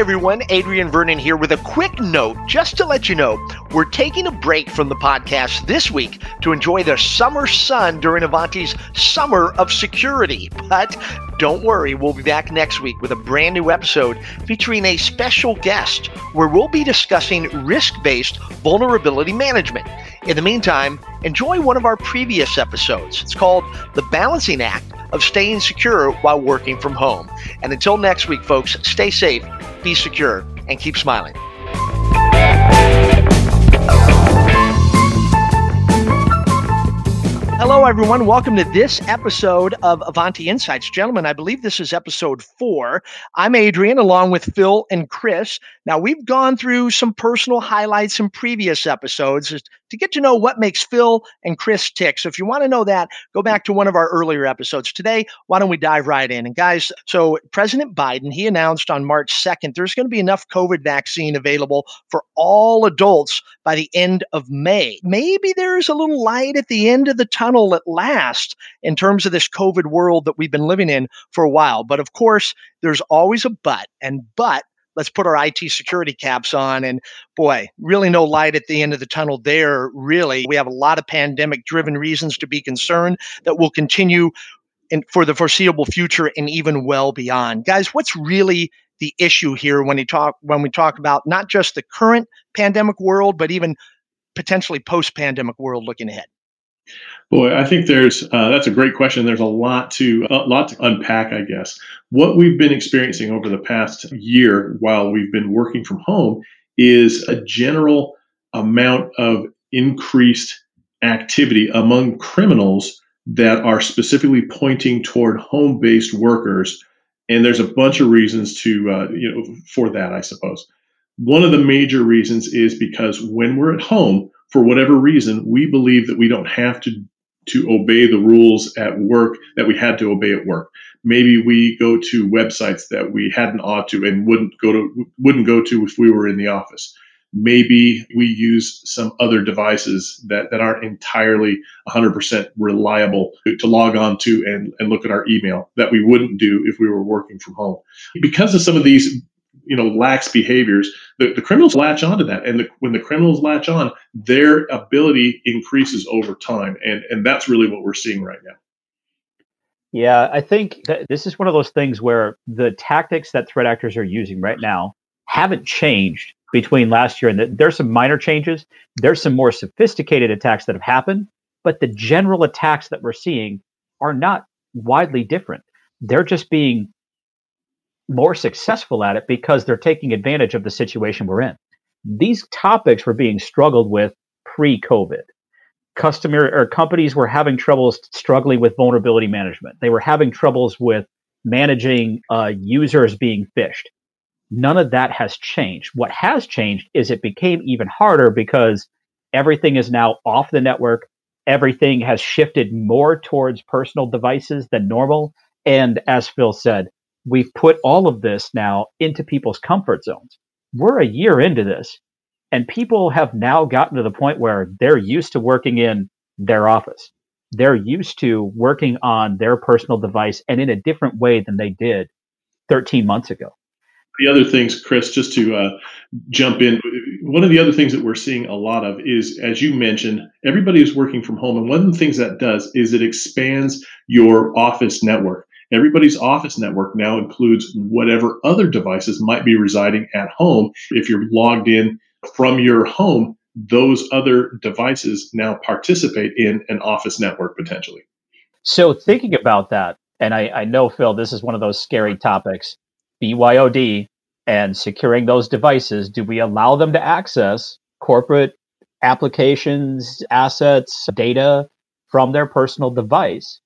everyone. Adrian Vernon here with a quick note just to let you know we're taking a break from the podcast this week to enjoy the summer sun during Ivanti's Summer of Security. But don't worry, we'll be back next week with a brand new episode featuring a special guest where we'll be discussing risk based vulnerability management. In the meantime, enjoy one of our previous episodes. It's called The Balancing Act of Staying Secure While Working from Home. And until next week, folks, stay safe, be secure, and keep smiling. Hello, everyone. Welcome to this episode of Ivanti Insights. Gentlemen, I believe this is episode four. I'm Adrian, along with Phil and Chris. Now, we've gone through some personal highlights in previous episodes to get to know what makes Phil and Chris tick. So if you want to know that, go back to one of our earlier episodes. Today, why don't we dive right in? And guys, so President Biden, he announced on March 2nd, there's going to be enough COVID vaccine available for all adults by the end of May. Maybe there's a little light at the end of the tunnel at last in terms of this COVID world that we've been living in for a while. But of course, there's always a but. And but let's put our IT security caps on. And boy, really no light at the end of the tunnel there. Really, we have a lot of pandemic driven reasons to be concerned that will continue in, for the foreseeable future and even well beyond. Guys, what's really the issue here when you talk when we talk about not just the current pandemic world, but even potentially post pandemic world looking ahead? Boy, I think there's uh, that's a great question. There's a lot to a lot to unpack, I guess. What we've been experiencing over the past year while we've been working from home is a general amount of increased activity among criminals that are specifically pointing toward home-based workers, and there's a bunch of reasons to uh, you know for that, I suppose. One of the major reasons is because when we're at home, for whatever reason, we believe that we don't have to to obey the rules at work that we had to obey at work. Maybe we go to websites that we hadn't ought to and wouldn't go to wouldn't go to if we were in the office. Maybe we use some other devices that, that aren't entirely 100% reliable to log on to and, and look at our email that we wouldn't do if we were working from home. Because of some of these you know lax behaviors the, the criminals latch onto that. And the, when the criminals latch on their ability increases over time. And and that's really what we're seeing right now. Yeah i think this is one of those things where the tactics that threat actors are using right now haven't changed between last year. And the, there's some minor changes. There's some more sophisticated attacks that have happened. But the general attacks that we're seeing are not widely different. They're just being more successful at it because they're taking advantage of the situation we're in. These topics were being struggled with pre-COVID. Customer or companies were having troubles struggling with vulnerability management. They were having troubles with managing uh, users being phished. None of that has changed. What has changed is it became even harder because everything is now off the network. Everything has shifted more towards personal devices than normal. And as Phil said, we've put all of this now into people's comfort zones. We're a year into this, and people have now gotten to the point where they're used to working in their office. They're used to working on their personal device and in a different way than they did 13 months ago. The other things, Chris, just to uh, jump in, one of the other things that we're seeing a lot of is, as you mentioned, everybody is working from home. And one of the things that does is it expands your office network. Everybody's office network now includes whatever other devices might be residing at home. If you're logged in from your home, those other devices now participate in an office network potentially. So, thinking about that, and I, I know, Phil, this is one of those scary topics BYOD and securing those devices. Do we allow them to access corporate applications, assets, data from their personal device?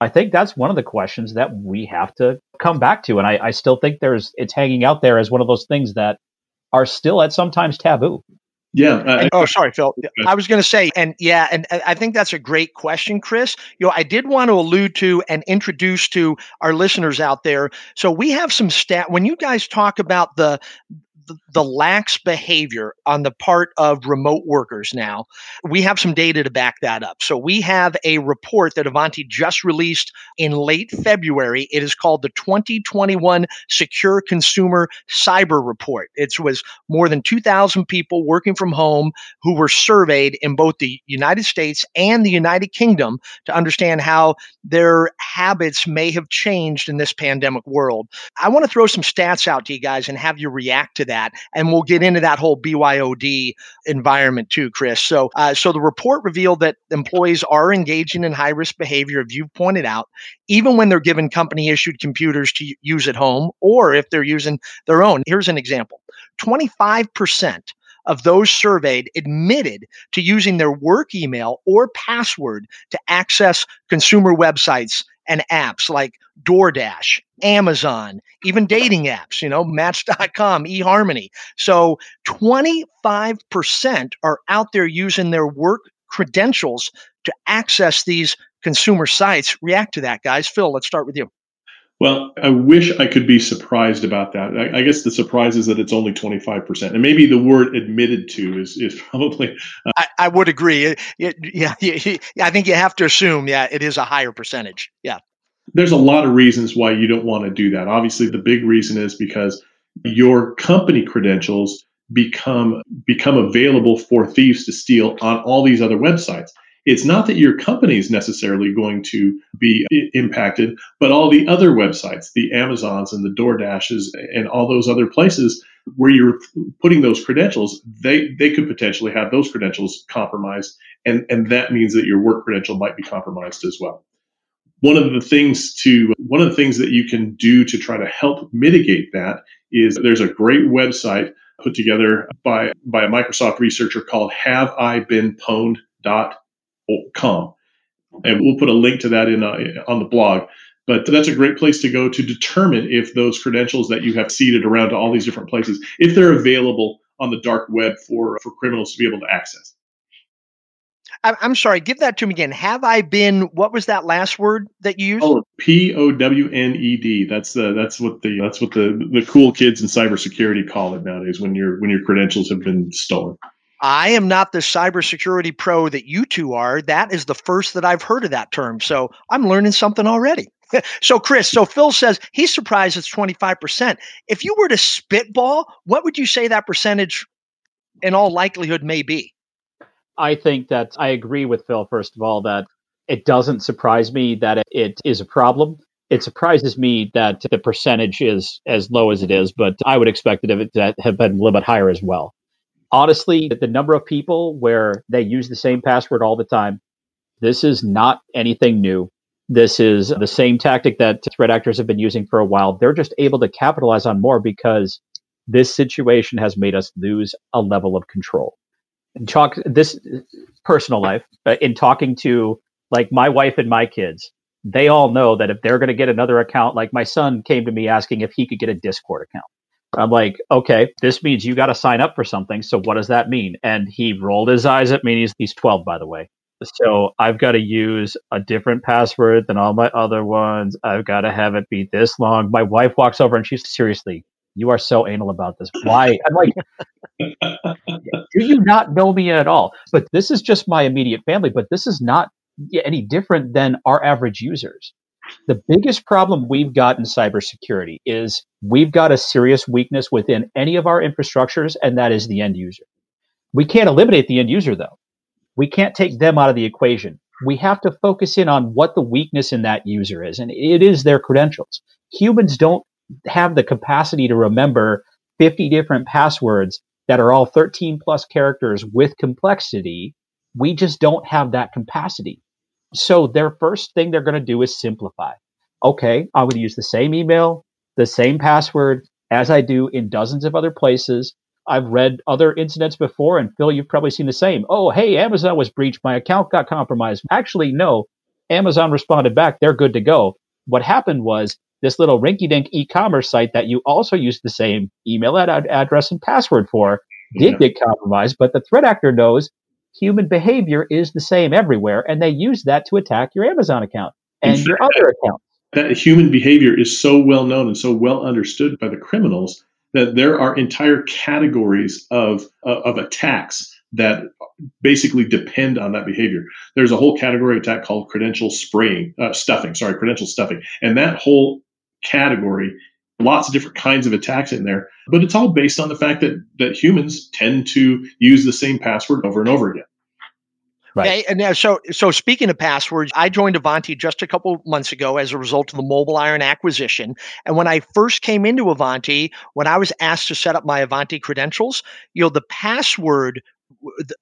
I think that's one of the questions that we have to come back to. And I, I still think there's it's hanging out there as one of those things that are still at sometimes taboo. Yeah. Uh, oh, sorry, Phil. I was going to say, and yeah, and I think that's a great question, Chris. You know, I did want to allude to and introduce to our listeners out there. So we have some stat when you guys talk about the the lax behavior on the part of remote workers now, we have some data to back that up. So we have a report that Ivanti just released in late February. It is called the 2021 Secure Consumer Cyber Report. It was more than 2,000 people working from home who were surveyed in both the United States and the United Kingdom to understand how their habits may have changed in this pandemic world. I want to throw some stats out to you guys and have you react to that. And we'll get into that whole BYOD environment too, Chris. So, uh, so the report revealed that employees are engaging in high risk behavior, if you've pointed out, even when they're given company issued computers to use at home or if they're using their own. Here's an example 25% of those surveyed admitted to using their work email or password to access consumer websites and apps like DoorDash, Amazon, even dating apps, you know, Match.com, eHarmony. So 25% are out there using their work credentials to access these consumer sites. React to that, guys. Phil, let's start with you. Well, I wish I could be surprised about that. I, I, guess the surprise is that it's only 25%. And maybe the word admitted to is, is probably. Uh, I, I, would agree. It, it, yeah, yeah, I think you have to assume, yeah, it is a higher percentage. Yeah. There's a lot of reasons why you don't want to do that. Obviously, the big reason is because your company credentials become become available for thieves to steal on all these other websites it's not that your company is necessarily going to be impacted, but all the other websites, the Amazons and the DoorDashes and all those other places where you're putting those credentials, they, they could potentially have those credentials compromised. And, and that means that your work credential might be compromised as well. One of the things to one of the things that you can do to try to help mitigate that is there's a great website put together by by a Microsoft researcher called Have I Been Pwned.com com. And we'll put a link to that in uh, on the blog. But that's a great place to go to determine if those credentials that you have seeded around to all these different places, if they're available on the dark web for, for criminals to be able to access. I'm sorry, give that to me again. Have I been? What was that last word that you used? Oh, P O W N E D. That's uh, that's what the that's what the the cool kids in cybersecurity call it nowadays. When your when your credentials have been stolen. I am not the cybersecurity pro that you two are. That is the first that I've heard of that term. So I'm learning something already. so, Chris, so Phil says he's surprised it's 25%. If you were to spitball, what would you say that percentage in all likelihood may be? I think that I agree with Phil, first of all, that it doesn't surprise me that it is a problem. It surprises me that the percentage is as low as it is, but I would expect it to have been a little bit higher as well honestly, the number of people where they use the same password all the time, this is not anything new. This is the same tactic that threat actors have been using for a while. They're just able to capitalize on more because this situation has made us lose a level of control. And talk this personal life uh, in talking to like my wife and my kids. They all know that if they're going to get another account, like my son came to me asking if he could get a Discord account. I'm like, okay, this means you got to sign up for something. So what does that mean? And he rolled his eyes at me. He's, he's 12, by the way. So I've got to use a different password than all my other ones. I've got to have it be this long. My wife walks over and she's seriously, you are so anal about this. Why? I'm like, do you not know me at all? But this is just my immediate family. But this is not any different than our average users. The biggest problem we've got in cybersecurity is we've got a serious weakness within any of our infrastructures, and that is the end user. We can't eliminate the end user, though. We can't take them out of the equation. We have to focus in on what the weakness in that user is, and it is their credentials. Humans don't have the capacity to remember 50 different passwords that are all 13 plus characters with complexity. We just don't have that capacity. So their first thing they're going to do is simplify. Okay, I'm going to use the same email, the same password as I do in dozens of other places. I've read other incidents before, and Phil, you've probably seen the same. Oh, hey, Amazon was breached. My account got compromised. Actually, no. Amazon responded back. They're good to go. What happened was this little rinky dink e commerce site that you also used the same email ad- address and password for did yeah. get compromised, but the threat actor knows human behavior is the same everywhere, and they use that to attack your Amazon account and your other accounts. That human behavior is so well known and so well understood by the criminals that there are entire categories of uh, of attacks that basically depend on that behavior. There's a whole category attack called credential spraying, uh, stuffing. Sorry, credential stuffing, and that whole category, lots of different kinds of attacks in there. But it's all based on the fact that that humans tend to use the same password over and over again. Right. Okay, and uh, so so speaking of passwords, I joined Ivanti just a couple months ago as a result of the MobileIron acquisition. And when I first came into Ivanti, when I was asked to set up my Ivanti credentials, you know, the password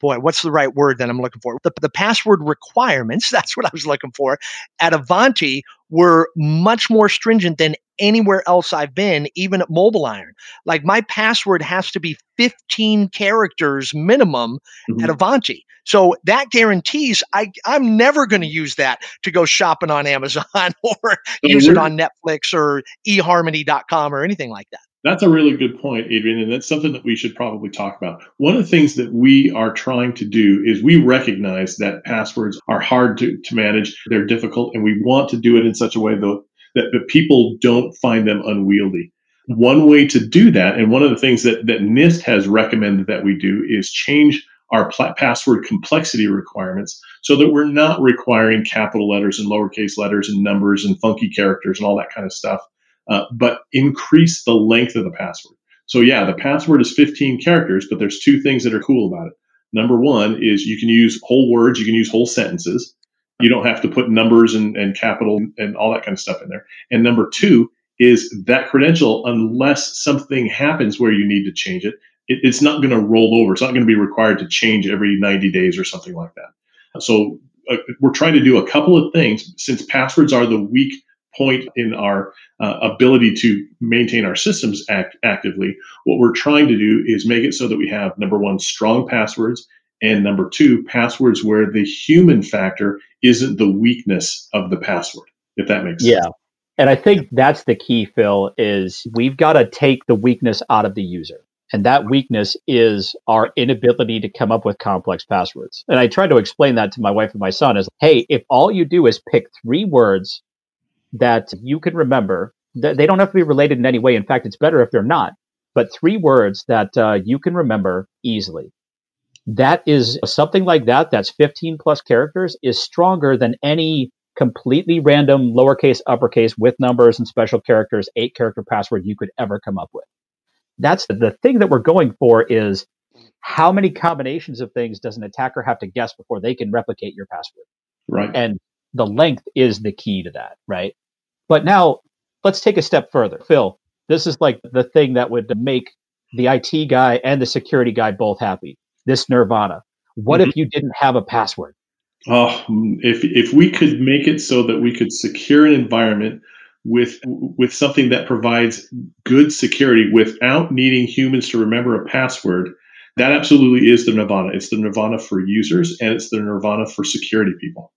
boy, what's the right word that I'm looking for? The, the password requirements, that's what I was looking for, at Ivanti were much more stringent than anywhere else I've been, even at MobileIron. Like my password has to be 15 characters minimum mm-hmm. at Ivanti. So that guarantees I, I'm never going to use that to go shopping on Amazon or use it on Netflix or eharmony.com or anything like that. That's a really good point, Adrian, and that's something that we should probably talk about. One of the things that we are trying to do is we recognize that passwords are hard to, to manage, they're difficult, and we want to do it in such a way though that, that people don't find them unwieldy. One way to do that, and one of the things that, that NIST has recommended that we do, is change our pl- password complexity requirements so that we're not requiring capital letters and lowercase letters and numbers and funky characters and all that kind of stuff, uh, but increase the length of the password. So, yeah, the password is 15 characters, but there's two things that are cool about it. Number one is you can use whole words, you can use whole sentences. You don't have to put numbers and, and capital and all that kind of stuff in there. And number two is that credential, unless something happens where you need to change it, it, it's not going to roll over. It's not going to be required to change every 90 days or something like that. So uh, we're trying to do a couple of things since passwords are the weak point in our uh, ability to maintain our systems act- actively. What we're trying to do is make it so that we have number one, strong passwords, and number two, passwords where the human factor isn't the weakness of the password, if that makes sense. Yeah. And I think that's the key, Phil, is we've got to take the weakness out of the user. And that weakness is our inability to come up with complex passwords. And I tried to explain that to my wife and my son is, hey, if all you do is pick three words that you can remember, that they don't have to be related in any way. In fact, it's better if they're not, but three words that uh, you can remember easily. That is something like that, that's 15 plus characters, is stronger than any completely random lowercase, uppercase with numbers and special characters, eight character password you could ever come up with that's the thing that we're going for is how many combinations of things does an attacker have to guess before they can replicate your password? Right. And the length is the key to that, right? But now let's take a step further. Phil, this is like the thing that would make the IT guy and the security guy both happy. This nirvana. What mm-hmm. if you didn't have a password? Oh, if if we could make it so that we could secure an environment with with something that provides good security without needing humans to remember a password that absolutely is the nirvana it's the nirvana for users and it's the nirvana for security people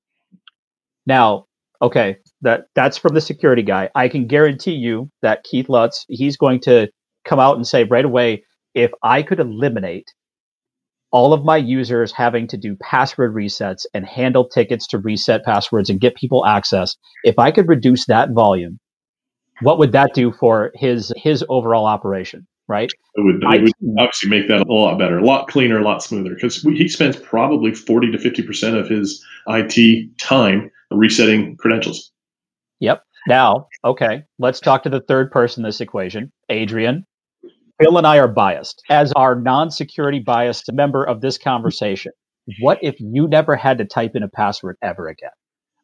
now okay that that's from the security guy i can guarantee you that keith lutz he's going to come out and say right away if i could eliminate all of my users having to do password resets and handle tickets to reset passwords and get people access, if I could reduce that volume, what would that do for his his overall operation? Right? It would, it would obviously make that a lot better, a lot cleaner, a lot smoother because he spends probably 40 to 50% of his IT time resetting credentials. Yep. Now, okay, let's talk to the third person in this equation, Adrian. Bill and I are biased. As our non security biased member of this conversation, what if you never had to type in a password ever again?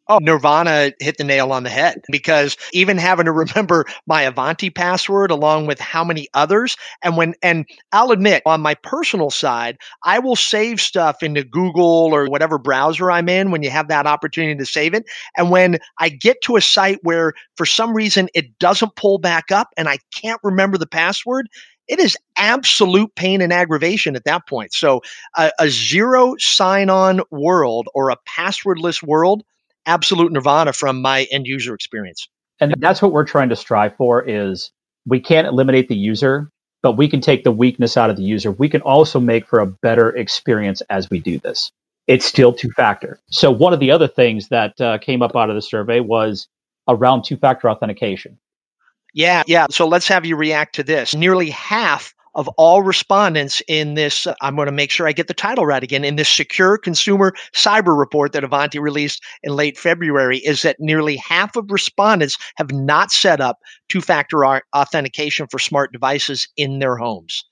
Oh, Nirvana hit the nail on the head because even having to remember my Ivanti password along with how many others. And when, and I'll admit on my personal side, I will save stuff into Google or whatever browser I'm in when you have that opportunity to save it. And when I get to a site where for some reason it doesn't pull back up and I can't remember the password, it is absolute pain and aggravation at that point. So a, a zero sign on world or a passwordless world, absolute nirvana from my end user experience. And that's what we're trying to strive for is we can't eliminate the user, but we can take the weakness out of the user. We can also make for a better experience as we do this. It's still two factor. So one of the other things that uh, came up out of the survey was around two factor authentication. Yeah, yeah. So let's have you react to this. Nearly half of all respondents in this, I'm going to make sure I get the title right again, in this secure consumer cyber report that Ivanti released in late February, is that nearly half of respondents have not set up two factor authentication for smart devices in their homes.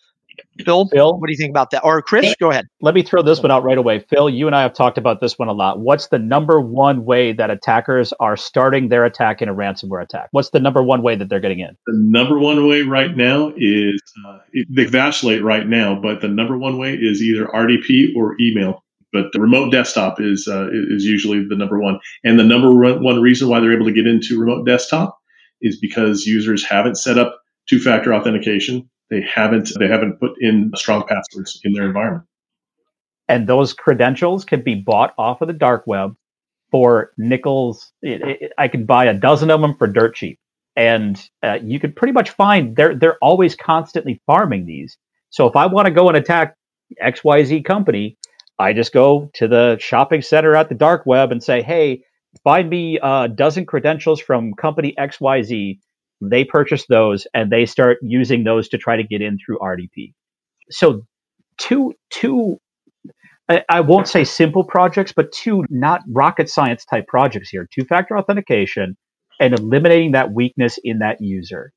Phil, Phil, what do you think about that? Or Chris, go ahead. Let me throw this one out right away. Phil, you and I have talked about this one a lot. What's the number one way that attackers are starting their attack in a ransomware attack? What's the number one way that they're getting in? The number one way right now is uh, they vacillate right now, but the number one way is either RDP or email. But the remote desktop is uh, is usually the number one, and the number one reason why they're able to get into remote desktop is because users haven't set up two-factor authentication they haven't they haven't put in strong passwords in their environment. And those credentials can be bought off of the dark web for nickels. It, it, I could buy a dozen of them for dirt cheap, and uh, you could pretty much find they're they're always constantly farming these. So if I want to go and attack X Y Z company, I just go to the shopping center at the dark web and say, "Hey, find me a dozen credentials from company X Y Z they purchase those and they start using those to try to get in through RDP. So two two I, I won't say simple projects, but two not rocket science type projects here. Two factor authentication and eliminating that weakness in that user.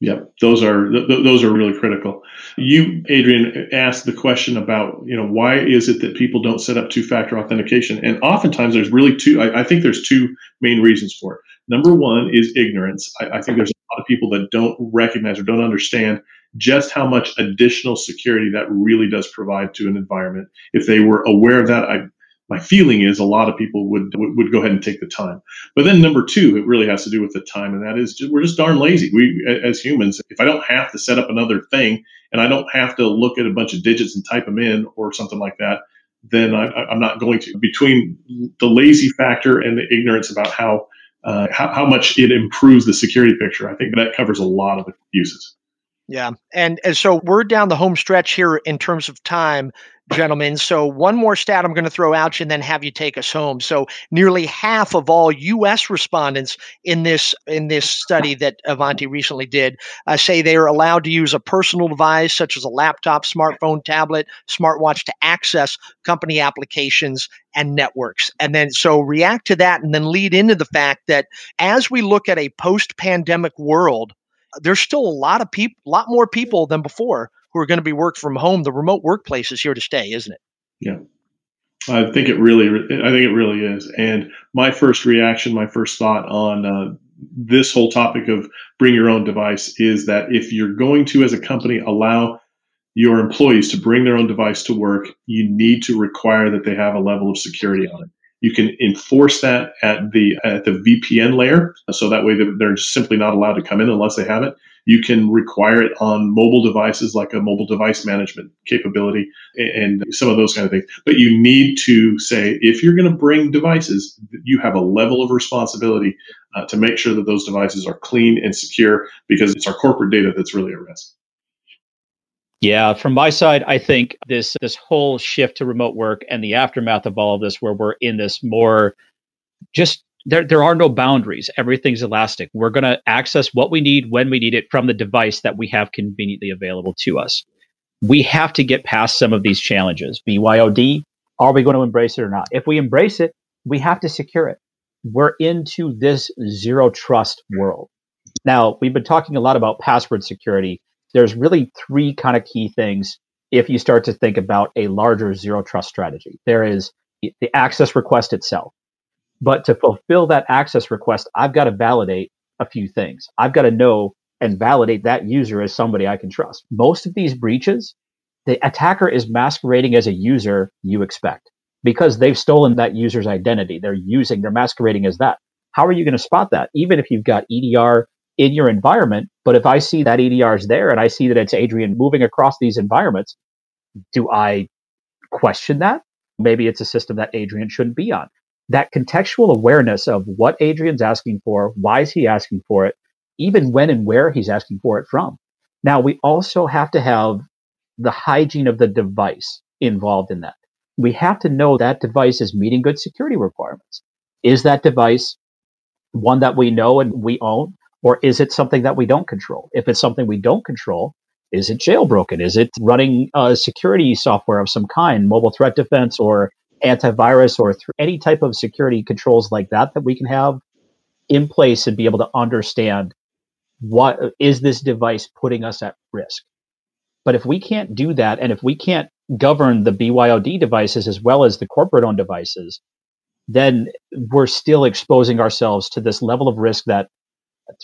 Yeah, those are th- those are really critical. You, Adrian, asked the question about you know why is it that people don't set up two-factor authentication, and oftentimes there's really two. I, I think there's two main reasons for it. Number one is ignorance. I, I think there's a lot of people that don't recognize or don't understand just how much additional security that really does provide to an environment. If they were aware of that, I my feeling is a lot of people would, would, go ahead and take the time. But then number two, it really has to do with the time, and that is just, we're just darn lazy. We as humans, if I don't have to set up another thing and I don't have to look at a bunch of digits and type them in or something like that, then I, am not going to. Between the lazy factor and the ignorance about how, uh, how how much it improves the security picture, I think that covers a lot of the uses. Yeah. And, and so we're down the home stretch here in terms of time gentlemen. So, one more stat I'm going to throw out you and then have you take us home. So, nearly half of all U.S. respondents in this in this study that Ivanti recently did uh, say they are allowed to use a personal device such as a laptop, smartphone, tablet, smartwatch to access company applications and networks. And then, so react to that and then lead into the fact that as we look at a post-pandemic world, there's still a lot of people, a lot more people than before who are going to be work from home, the remote workplace is here to stay, isn't it? Yeah. I think it really, I think it really is. And my first reaction, my first thought on uh, this whole topic of bring your own device is that if you're going to, as a company, allow your employees to bring their own device to work, you need to require that they have a level of security on it. You can enforce that at the at the VPN layer, so that way they're simply not allowed to come in unless they have it. You can require it on mobile devices like a mobile device management capability and some of those kind of things. But you need to say, if you're going to bring devices, you have a level of responsibility uh, to make sure that those devices are clean and secure because it's our corporate data that's really at risk. Yeah, from my side, I think this this whole shift to remote work and the aftermath of all of this, where we're in this more just there, there are no boundaries. Everything's elastic. We're to access what we need when we need it from the device that we have conveniently available to us. We have to get past some of these challenges. BYOD, are we going to embrace it or not? If we embrace it, we have to secure it. We're into this zero trust world. Now, we've been talking a lot about password security. There's really three kind of key things if you start to think about a larger zero trust strategy. There is the access request itself. But to fulfill that access request, I've got to validate a few things. I've got to know and validate that user as somebody I can trust. Most of these breaches, the attacker is masquerading as a user you expect because they've stolen that user's identity. They're using, they're masquerading as that. How are you going to spot that? Even if you've got EDR in your environment, but if I see that EDR is there and I see that it's Adrian moving across these environments, do I question that? Maybe it's a system that Adrian shouldn't be on that contextual awareness of what Adrian's asking for, why is he asking for it, even when and where he's asking for it from. Now, we also have to have the hygiene of the device involved in that. We have to know that device is meeting good security requirements. Is that device one that we know and we own? Or is it something that we don't control? If it's something we don't control, is it jailbroken? Is it running uh, security software of some kind, mobile threat defense or antivirus or th- any type of security controls like that that we can have in place and be able to understand what is this device putting us at risk? But if we can't do that, and if we can't govern the BYOD devices as well as the corporate owned devices, then we're still exposing ourselves to this level of risk that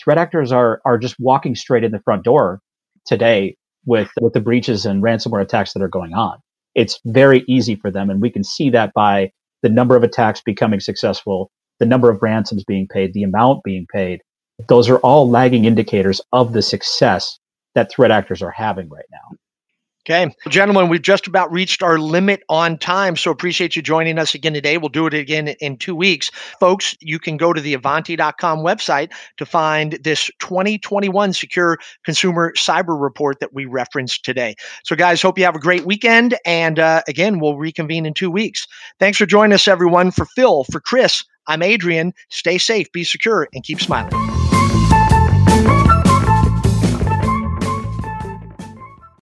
threat actors are are just walking straight in the front door today with with the breaches and ransomware attacks that are going on. It's very easy for them, and we can see that by the number of attacks becoming successful, the number of ransoms being paid, the amount being paid. Those are all lagging indicators of the success that threat actors are having right now. Okay. Gentlemen, we've just about reached our limit on time. So appreciate you joining us again today. We'll do it again in two weeks. Folks, you can go to the Ivanti.com website to find this 2021 Secure Consumer Cyber Report that we referenced today. So, guys, hope you have a great weekend. And uh, again, we'll reconvene in two weeks. Thanks for joining us, everyone. For Phil, for Chris, I'm Adrian. Stay safe, be secure, and keep smiling.